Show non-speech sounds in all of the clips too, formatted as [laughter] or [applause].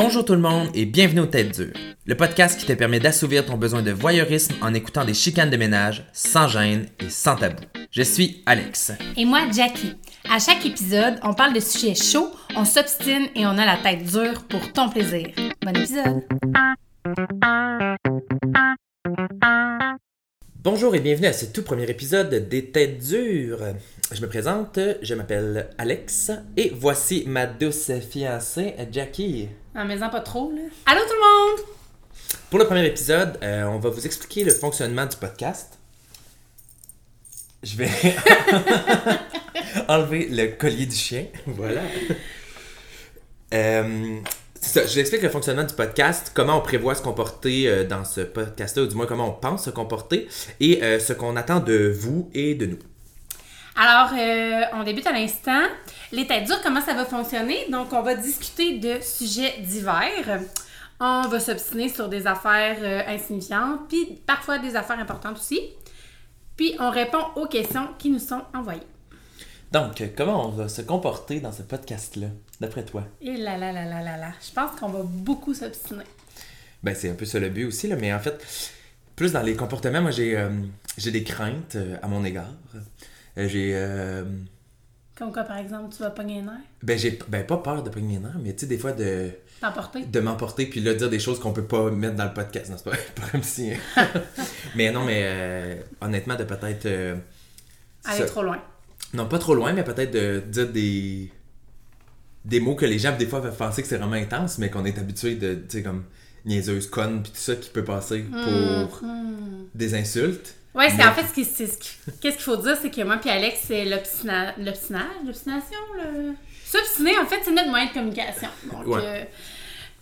Bonjour tout le monde et bienvenue au Tête Dure, le podcast qui te permet d'assouvir ton besoin de voyeurisme en écoutant des chicanes de ménage sans gêne et sans tabou. Je suis Alex. Et moi, Jackie. À chaque épisode, on parle de sujets chauds, on s'obstine et on a la tête dure pour ton plaisir. Bon épisode! Bonjour et bienvenue à ce tout premier épisode des Têtes Dures. Je me présente, je m'appelle Alex et voici ma douce fiancée Jackie. En maison pas trop, là. Allô tout le monde! Pour le premier épisode, euh, on va vous expliquer le fonctionnement du podcast. Je vais [laughs] enlever le collier du chien. [laughs] Voilà. Euh, c'est ça, je vous explique le fonctionnement du podcast, comment on prévoit se comporter euh, dans ce podcast-là, ou du moins comment on pense se comporter, et euh, ce qu'on attend de vous et de nous. Alors, on débute à l'instant. Les têtes dures, comment ça va fonctionner? Donc, on va discuter de sujets divers. On va s'obstiner sur des affaires euh, insignifiantes, puis parfois des affaires importantes aussi. Puis, on répond aux questions qui nous sont envoyées. Donc, euh, comment on va se comporter dans ce podcast-là, d'après toi? Et là là là là là là. Je pense qu'on va beaucoup s'obstiner. Ben, c'est un peu ça le but aussi, là, mais en fait, plus dans les comportements, moi, j'ai euh, des craintes euh, à mon égard. J'ai. Comme quoi, par exemple, tu vas pogner un nerf, ben, j'ai ben, pas peur de pogner mes nerfs, mais tu sais, des fois, de, t'emporter? de m'emporter puis là, dire des choses qu'on peut pas mettre dans le podcast. Non, c'est pas, [laughs] pas comme si. mais non, mais euh, honnêtement, de peut-être. euh, Aller ça- trop loin. Non, pas trop loin, mais peut-être de dire des. Des mots que les gens, des fois, peuvent penser que c'est vraiment intense, mais qu'on est habitué de, tu sais, comme niaiseuse, conne, puis tout ça qui peut passer pour Mhm. des insultes. Ouais, c'est en fait ce qu'est-ce qu'il faut dire, c'est que moi puis Alex, c'est l'obstina- l'obstinage, l'obstination, le... S'obstiner, en fait, c'est notre moyen de communication. Donc, Ouais. euh,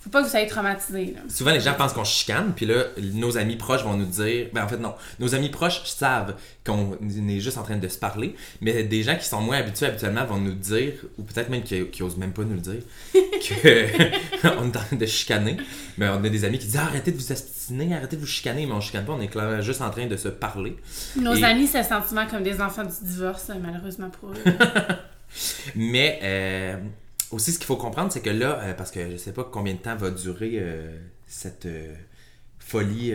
faut pas que vous soyez traumatisés. Là. Souvent, les gens pensent qu'on chicane, puis là, nos amis proches vont nous dire. Ben, en fait, non. Nos amis proches savent qu'on est juste en train de se parler, mais des gens qui sont moins habitués habituellement vont nous dire, ou peut-être même qui, qui osent même pas nous le dire, qu'on [laughs] est en train de chicaner. Mais on a des amis qui disent Ah, arrêtez de vous obstiner, arrêtez de vous chicaner, mais on chicane pas, on est clairement juste en train de se parler. Nos Et- amis, c'est un sentiment comme des enfants du divorce, malheureusement pour eux. [laughs] Mais euh, aussi, ce qu'il faut comprendre, c'est que là, euh, parce que je sais pas combien de temps va durer euh, cette euh, folie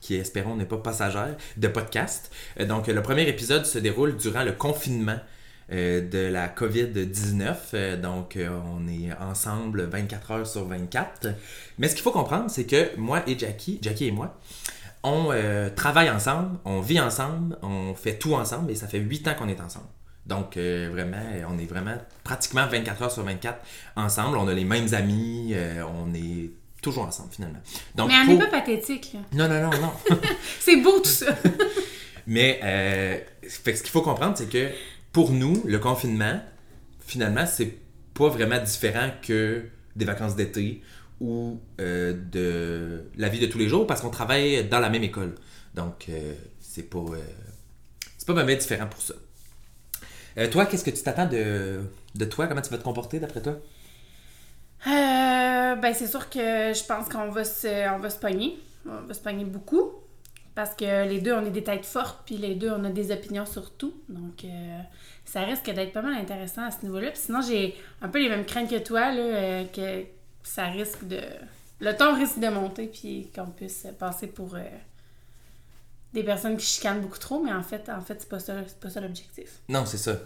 qui, espérons, n'est pas passagère, de podcast. Donc, le premier épisode se déroule durant le confinement de la COVID-19. Euh, donc, on est ensemble 24 heures sur 24. Mais ce qu'il faut comprendre, c'est que moi et Jackie, Jackie et moi, on travaille ensemble, on vit ensemble, on fait tout ensemble et ça fait 8 ans qu'on est ensemble. Donc, euh, vraiment, on est vraiment pratiquement 24 heures sur 24 ensemble. On a les mêmes amis, euh, on est toujours ensemble finalement. Donc, Mais on pour- n'est pas pathétique, là. Non, non, non, non. [laughs] [laughs] C'est beau tout ça. [laughs] Mais euh, fait ce qu'il faut comprendre, c'est que pour nous, le confinement, finalement, c'est pas vraiment différent que des vacances d'été ou de la vie de tous les jours parce qu'on travaille dans la même école. Donc, c'est pas, c'est pas vraiment différent pour ça. Euh, toi, qu'est-ce que tu t'attends de, de toi? Comment tu vas te comporter d'après toi? Euh, ben, c'est sûr que je pense qu'on va se, on va se pogner. On va se pogner beaucoup. Parce que les deux, on est des têtes fortes, puis les deux, on a des opinions sur tout. Donc, euh, ça risque d'être pas mal intéressant à ce niveau-là. Sinon, j'ai un peu les mêmes craintes que toi, euh, que ça risque de... Le ton risque de monter, puis qu'on puisse passer pour des personnes qui chicanent beaucoup trop, mais en fait, en fait c'est pas ça, c'est pas ça l'objectif. Non, c'est ça.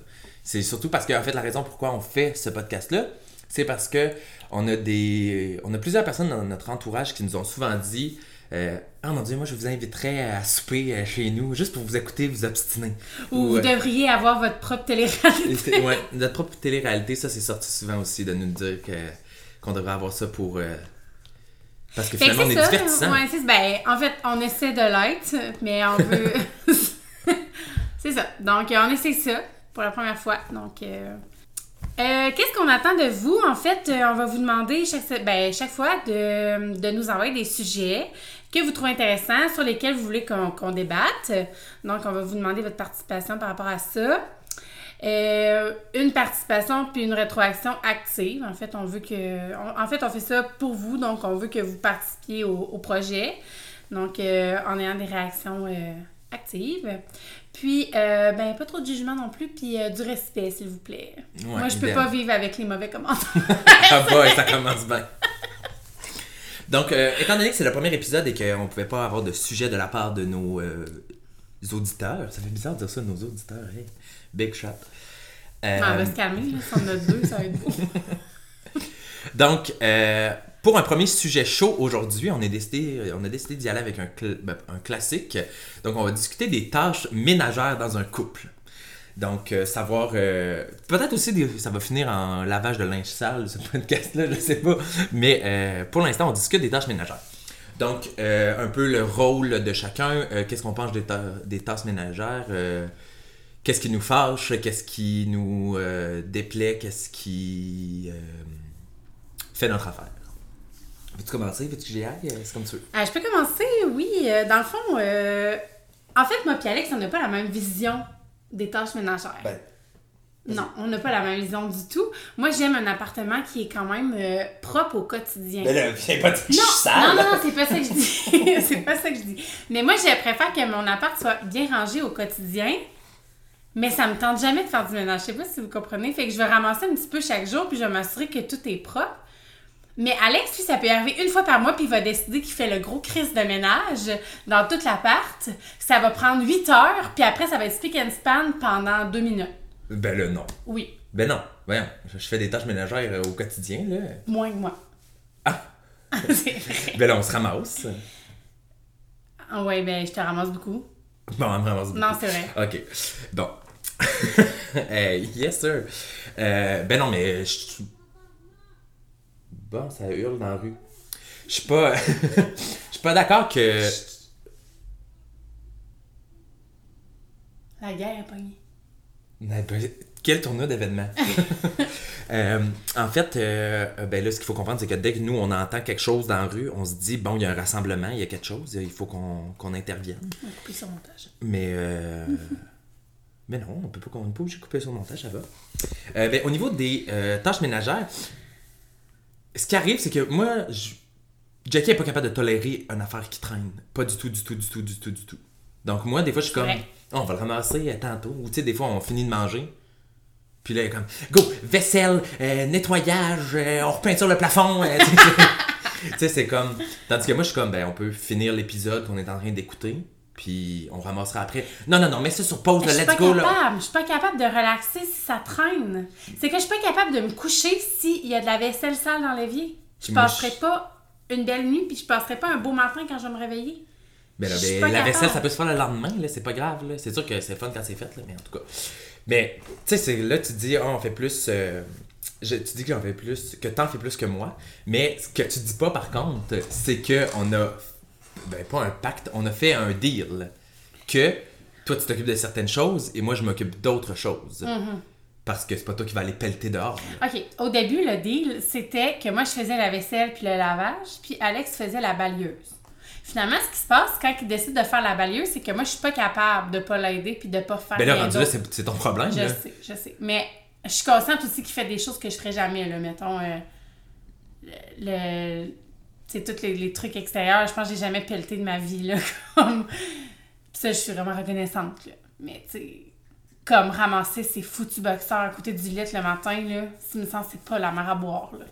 C'est surtout parce que en fait la raison pourquoi on fait ce podcast là, c'est parce que on a des on a plusieurs personnes dans notre entourage qui nous ont souvent dit euh, ah mon dieu, moi je vous inviterais à souper euh, chez nous juste pour vous écouter, vous obstiner. Ou vous euh, devriez avoir votre propre télé-réalité. ouais, notre propre télé-réalité, ça c'est sorti souvent aussi de nous dire que qu'on devrait avoir ça pour euh, parce que on est divertissant. Ouais. Ben, en fait, on essaie de l'être, mais on veut. [laughs] c'est ça. Donc, on essaie ça pour la première fois. Donc, euh, euh, qu'est-ce qu'on attend de vous? En fait, euh, on va vous demander chaque, ben, chaque fois de, de nous envoyer des sujets que vous trouvez intéressants, sur lesquels vous voulez qu'on qu'on débatte. Donc, on va vous demander votre participation par rapport à ça. Euh, une participation puis une rétroaction active. En fait, on veut que. on- en fait, on fait ça pour vous, donc on veut que vous participiez au, au projet. Donc, euh, en ayant des réactions euh, actives. Puis, ben, pas trop de jugement non plus, puis du respect, s'il vous plaît. Ouais, Moi, je peux pas vivre avec les mauvais commentaires. [laughs] Ah boy, ça commence bien. Donc, étant donné que c'est le premier épisode et qu'on pouvait pas avoir de sujet de la part de nos auditeurs, ça fait bizarre de dire ça, nos auditeurs, hey, big shot. Euh, on va se calmer, là. Si on a deux, ça va être beau. [laughs] donc, euh, pour un premier sujet chaud aujourd'hui, on, est décidé, on a décidé d'y aller avec un, cl- ben, un classique. Donc, on va discuter des tâches ménagères dans un couple. Donc, euh, savoir. euh, Peut-être aussi, des- ça va finir en lavage de linge sale, ce podcast-là, je sais pas. Mais euh, pour l'instant, on discute des tâches ménagères. Donc, euh, un peu le rôle de chacun, euh, qu'est-ce qu'on pense des, ta- des tâches ménagères, euh, qu'est-ce qui nous fâche, qu'est-ce qui nous déplaît, qu'est-ce qui fait notre affaire. Veux-tu commencer? Veux-tu que j'y aille? C'est comme tu veux. Ah, je peux commencer, oui. Dans le fond, euh, en fait, moi et Alex, on n'a pas la même vision des tâches ménagères. Ben, non, on n'a pas la même vision du tout. Moi, j'aime un appartement qui est quand même euh, propre au quotidien. là, viens pas que Non, sale. non, non, non, c'est pas ça que je dis. [laughs] c'est pas ça que je dis. Mais moi, je préfère que mon appart soit bien rangé au quotidien. Mais ça me tente jamais de faire du ménage. Je sais pas si vous comprenez. Fait que je vais ramasser un petit peu chaque jour, puis je vais m'assurer que tout est propre. Mais Alex, lui, ça peut arriver une fois par mois, puis il va décider qu'il fait le gros crise de ménage dans toute l'appart. Ça va prendre 8 heures, puis après, ça va être speak and span pendant 2 minutes. Ben là, non. Oui, Ben non. Voyons, je fais des tâches ménagères euh, au quotidien, là. moins que moi. Ah! [laughs] Ben là, on se ramasse. Ah ouais, ben, je te ramasse beaucoup. Bon, on me ramasse beaucoup. Non, c'est vrai. Ok. Bon. [laughs] Hey, yes, sir. Euh, ben non, mais je suis. Bon, ça hurle dans la rue. Je suis pas. [laughs] Je suis pas d'accord que. La guerre est pognée. Ben, Quel tournoi d'événements. [laughs] Euh, en fait, euh, ben là, ce qu'il faut comprendre, c'est que dès que nous, on entend quelque chose dans la rue, on se dit, bon, il y a un rassemblement, il y a quelque chose, il faut qu'on qu'on intervienne. On va couper sur montage. Mais, euh, mais non, on peut pas, on peut pas obligé de couper le montage, ça va. Ben, au niveau des tâches ménagères, ce qui arrive, c'est que moi, je- Jackie est pas capable de tolérer une affaire qui traîne. Pas du tout, du tout, du tout, du tout, du tout. Donc moi, des fois, je suis comme. Oh, on va le ramasser euh, tantôt. Ou tu sais, des fois, on finit de manger. Puis là, il est comme, go, vaisselle, euh, nettoyage, euh, on repeinture le plafond. [laughs] tu sais. C'est comme. Tandis que moi, je suis comme, ben, on peut finir l'épisode qu'on est en train d'écouter, puis on ramassera après. Non, non, non, mets ça sur pause, là, let's go, là. capable. Je suis pas capable de relaxer si ça traîne. C'est que je suis pas capable de me coucher s'il y a de la vaisselle sale dans l'évier. Je passerai pas une belle nuit puis je passerai pas un beau matin quand je vais me réveiller. Ben là, suis ben, pas la vaisselle, ça peut se faire le lendemain, là, c'est pas grave, là. C'est sûr que c'est fun quand c'est fait, là, mais en tout cas. Mais, tu sais, là, tu dis, Ah, on fait plus. euh, je- tu dis que j'en fais plus, que t'en fais plus que moi. Mais ce que tu dis pas, par contre, c'est que on a. Ben, pas un pacte, on a fait un deal. Que toi, tu t'occupes de certaines choses et moi, je m'occupe d'autres choses. Mm-hmm. Parce que c'est pas toi qui vas aller pelleter dehors. là. OK. Au début, le deal, c'était que moi, je faisais la vaisselle puis le lavage, puis Alex faisait la balieuse. Finalement, ce qui se passe quand il décide de faire la balieuse, c'est que moi, je suis pas capable de pas l'aider puis de pas faire Ben là, rendu là, c'est ton problème, Je là. sais, je sais. Mais je suis consciente aussi qu'il fait des choses que je ferais jamais, là. Mettons, euh, le... c'est tous les, les trucs extérieurs. Je pense que j'ai jamais pelleté de ma vie, là. [laughs] Comme... Ça, je suis vraiment reconnaissante, là. Mais, tu sais, comme ramasser ces foutus boxeurs à côté du lit le matin, là, ça me que c'est pas la mer à boire, là.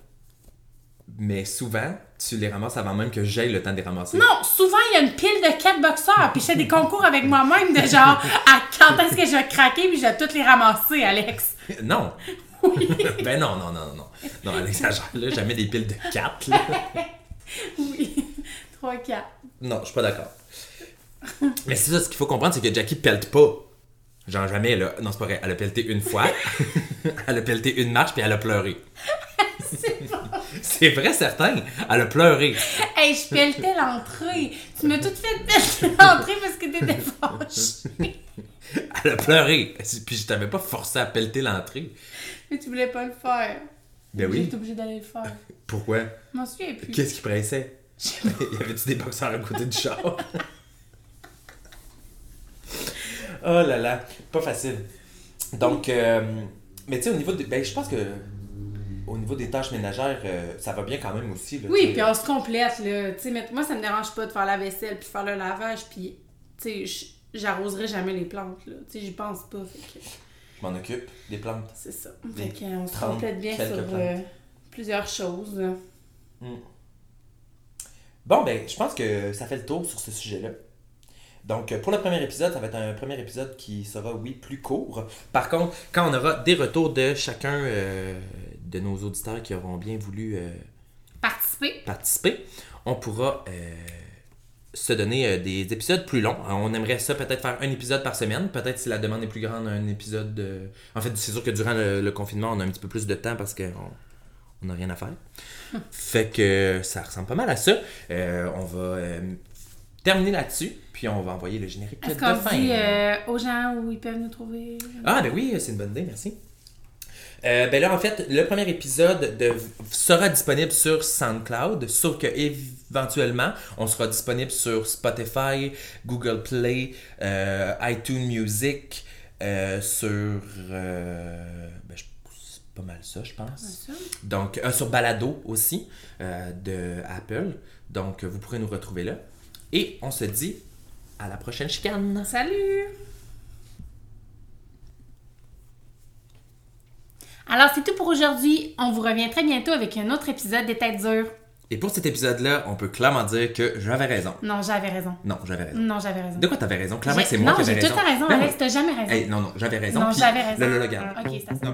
Mais souvent, tu les ramasses avant même que j'aille le temps de les ramasser. Non, souvent, il y a une pile de quatre boxeurs, puis je fais des concours avec moi-même de genre, à quand est-ce que je vais craquer, puis je vais toutes les ramasser, Alex. Non! [laughs] [laughs] ben non, non, non, non. Non, elle exagère, là. Jamais des piles de 4, là. [laughs] Oui. Trois, quatre. Non, je suis pas d'accord. Mais c'est ça, ce qu'il faut comprendre, c'est que Jackie pelte pas. Genre jamais, là. Non, c'est pas vrai. Elle a pelleté une fois. elle a pelleté une marche, puis elle a pleuré. c'est vrai, certain. Elle a pleuré. Hey, je pelletais l'entrée. Tu m'as tout fait pelleter l'entrée parce que t'étais fâchée. Elle a pleuré. Puis je t'avais pas forcé à pelleter l'entrée. Mais tu voulais pas le faire. Ben oui. J'étais obligée d'aller le faire. Pourquoi? Je m'en souviens plus. Qu'est-ce qui pressait? [laughs] y avait-tu des boxeurs à côté du char? [laughs] oh là là, pas facile. Donc, euh, mais tu sais, au niveau des. Ben, je pense que. Au niveau des tâches ménagères, euh, ça va bien quand même aussi. Là, Oui, puis on se complète, là. Tu sais, mais moi, ça me dérange pas de faire la vaisselle puis faire le lavage, puis, j'arroserai jamais les plantes, j'y pense pas, fait que Je m'en occupe, des plantes. c'est ça. Des Fait qu'on se 30 complète bien sur euh, plusieurs choses. Mm. Bon, ben, je pense que ça fait le tour sur ce sujet-là. Donc, pour le premier épisode, ça va être un premier épisode qui sera, oui, plus court. Par contre, quand on aura des retours de chacun euh, de nos auditeurs qui auront bien voulu euh, Participer. participer, on pourra euh, se donner euh, des épisodes plus longs. Alors, on aimerait ça peut-être faire un épisode par semaine. Peut-être si la demande est plus grande, un épisode. de- En fait, c'est sûr que durant le, le confinement, on a un petit peu plus de temps parce qu'on on n'a rien à faire. fait que ça ressemble pas mal à ça. Euh, on va euh, terminer là-dessus, puis on va envoyer le générique Est-ce de qu'on fin. dit euh, aux gens où ils peuvent nous trouver? Ah, ben oui, c'est une bonne idée, merci. Euh, ben là, en fait, le premier épisode de- sera disponible sur SoundCloud, sauf que éventuellement, on sera disponible sur Spotify, Google Play, euh, iTunes Music, euh, sur. ben, je- c'est pas mal ça, je pense. Donc, euh, sur Balado aussi, euh, de Apple. Donc, vous pourrez nous retrouver là. Et on se dit à la prochaine chicane. Salut! Alors, c'est tout pour aujourd'hui. On vous revient très bientôt avec un autre épisode des Têtes Dures. Et pour cet épisode-là, on peut clairement dire que j'avais raison. Non, j'avais raison. Non, j'avais raison. Non, j'avais raison. De quoi t'avais raison? Clairement J'ai- que c'est moi non, qui avais j'ai raison. tout à raison, Non, Alex. T'as jamais raison. Hey, non, non, j'avais raison. non, j'avais raison. Là, là, là, regarde. Ok, c'est ça. Non.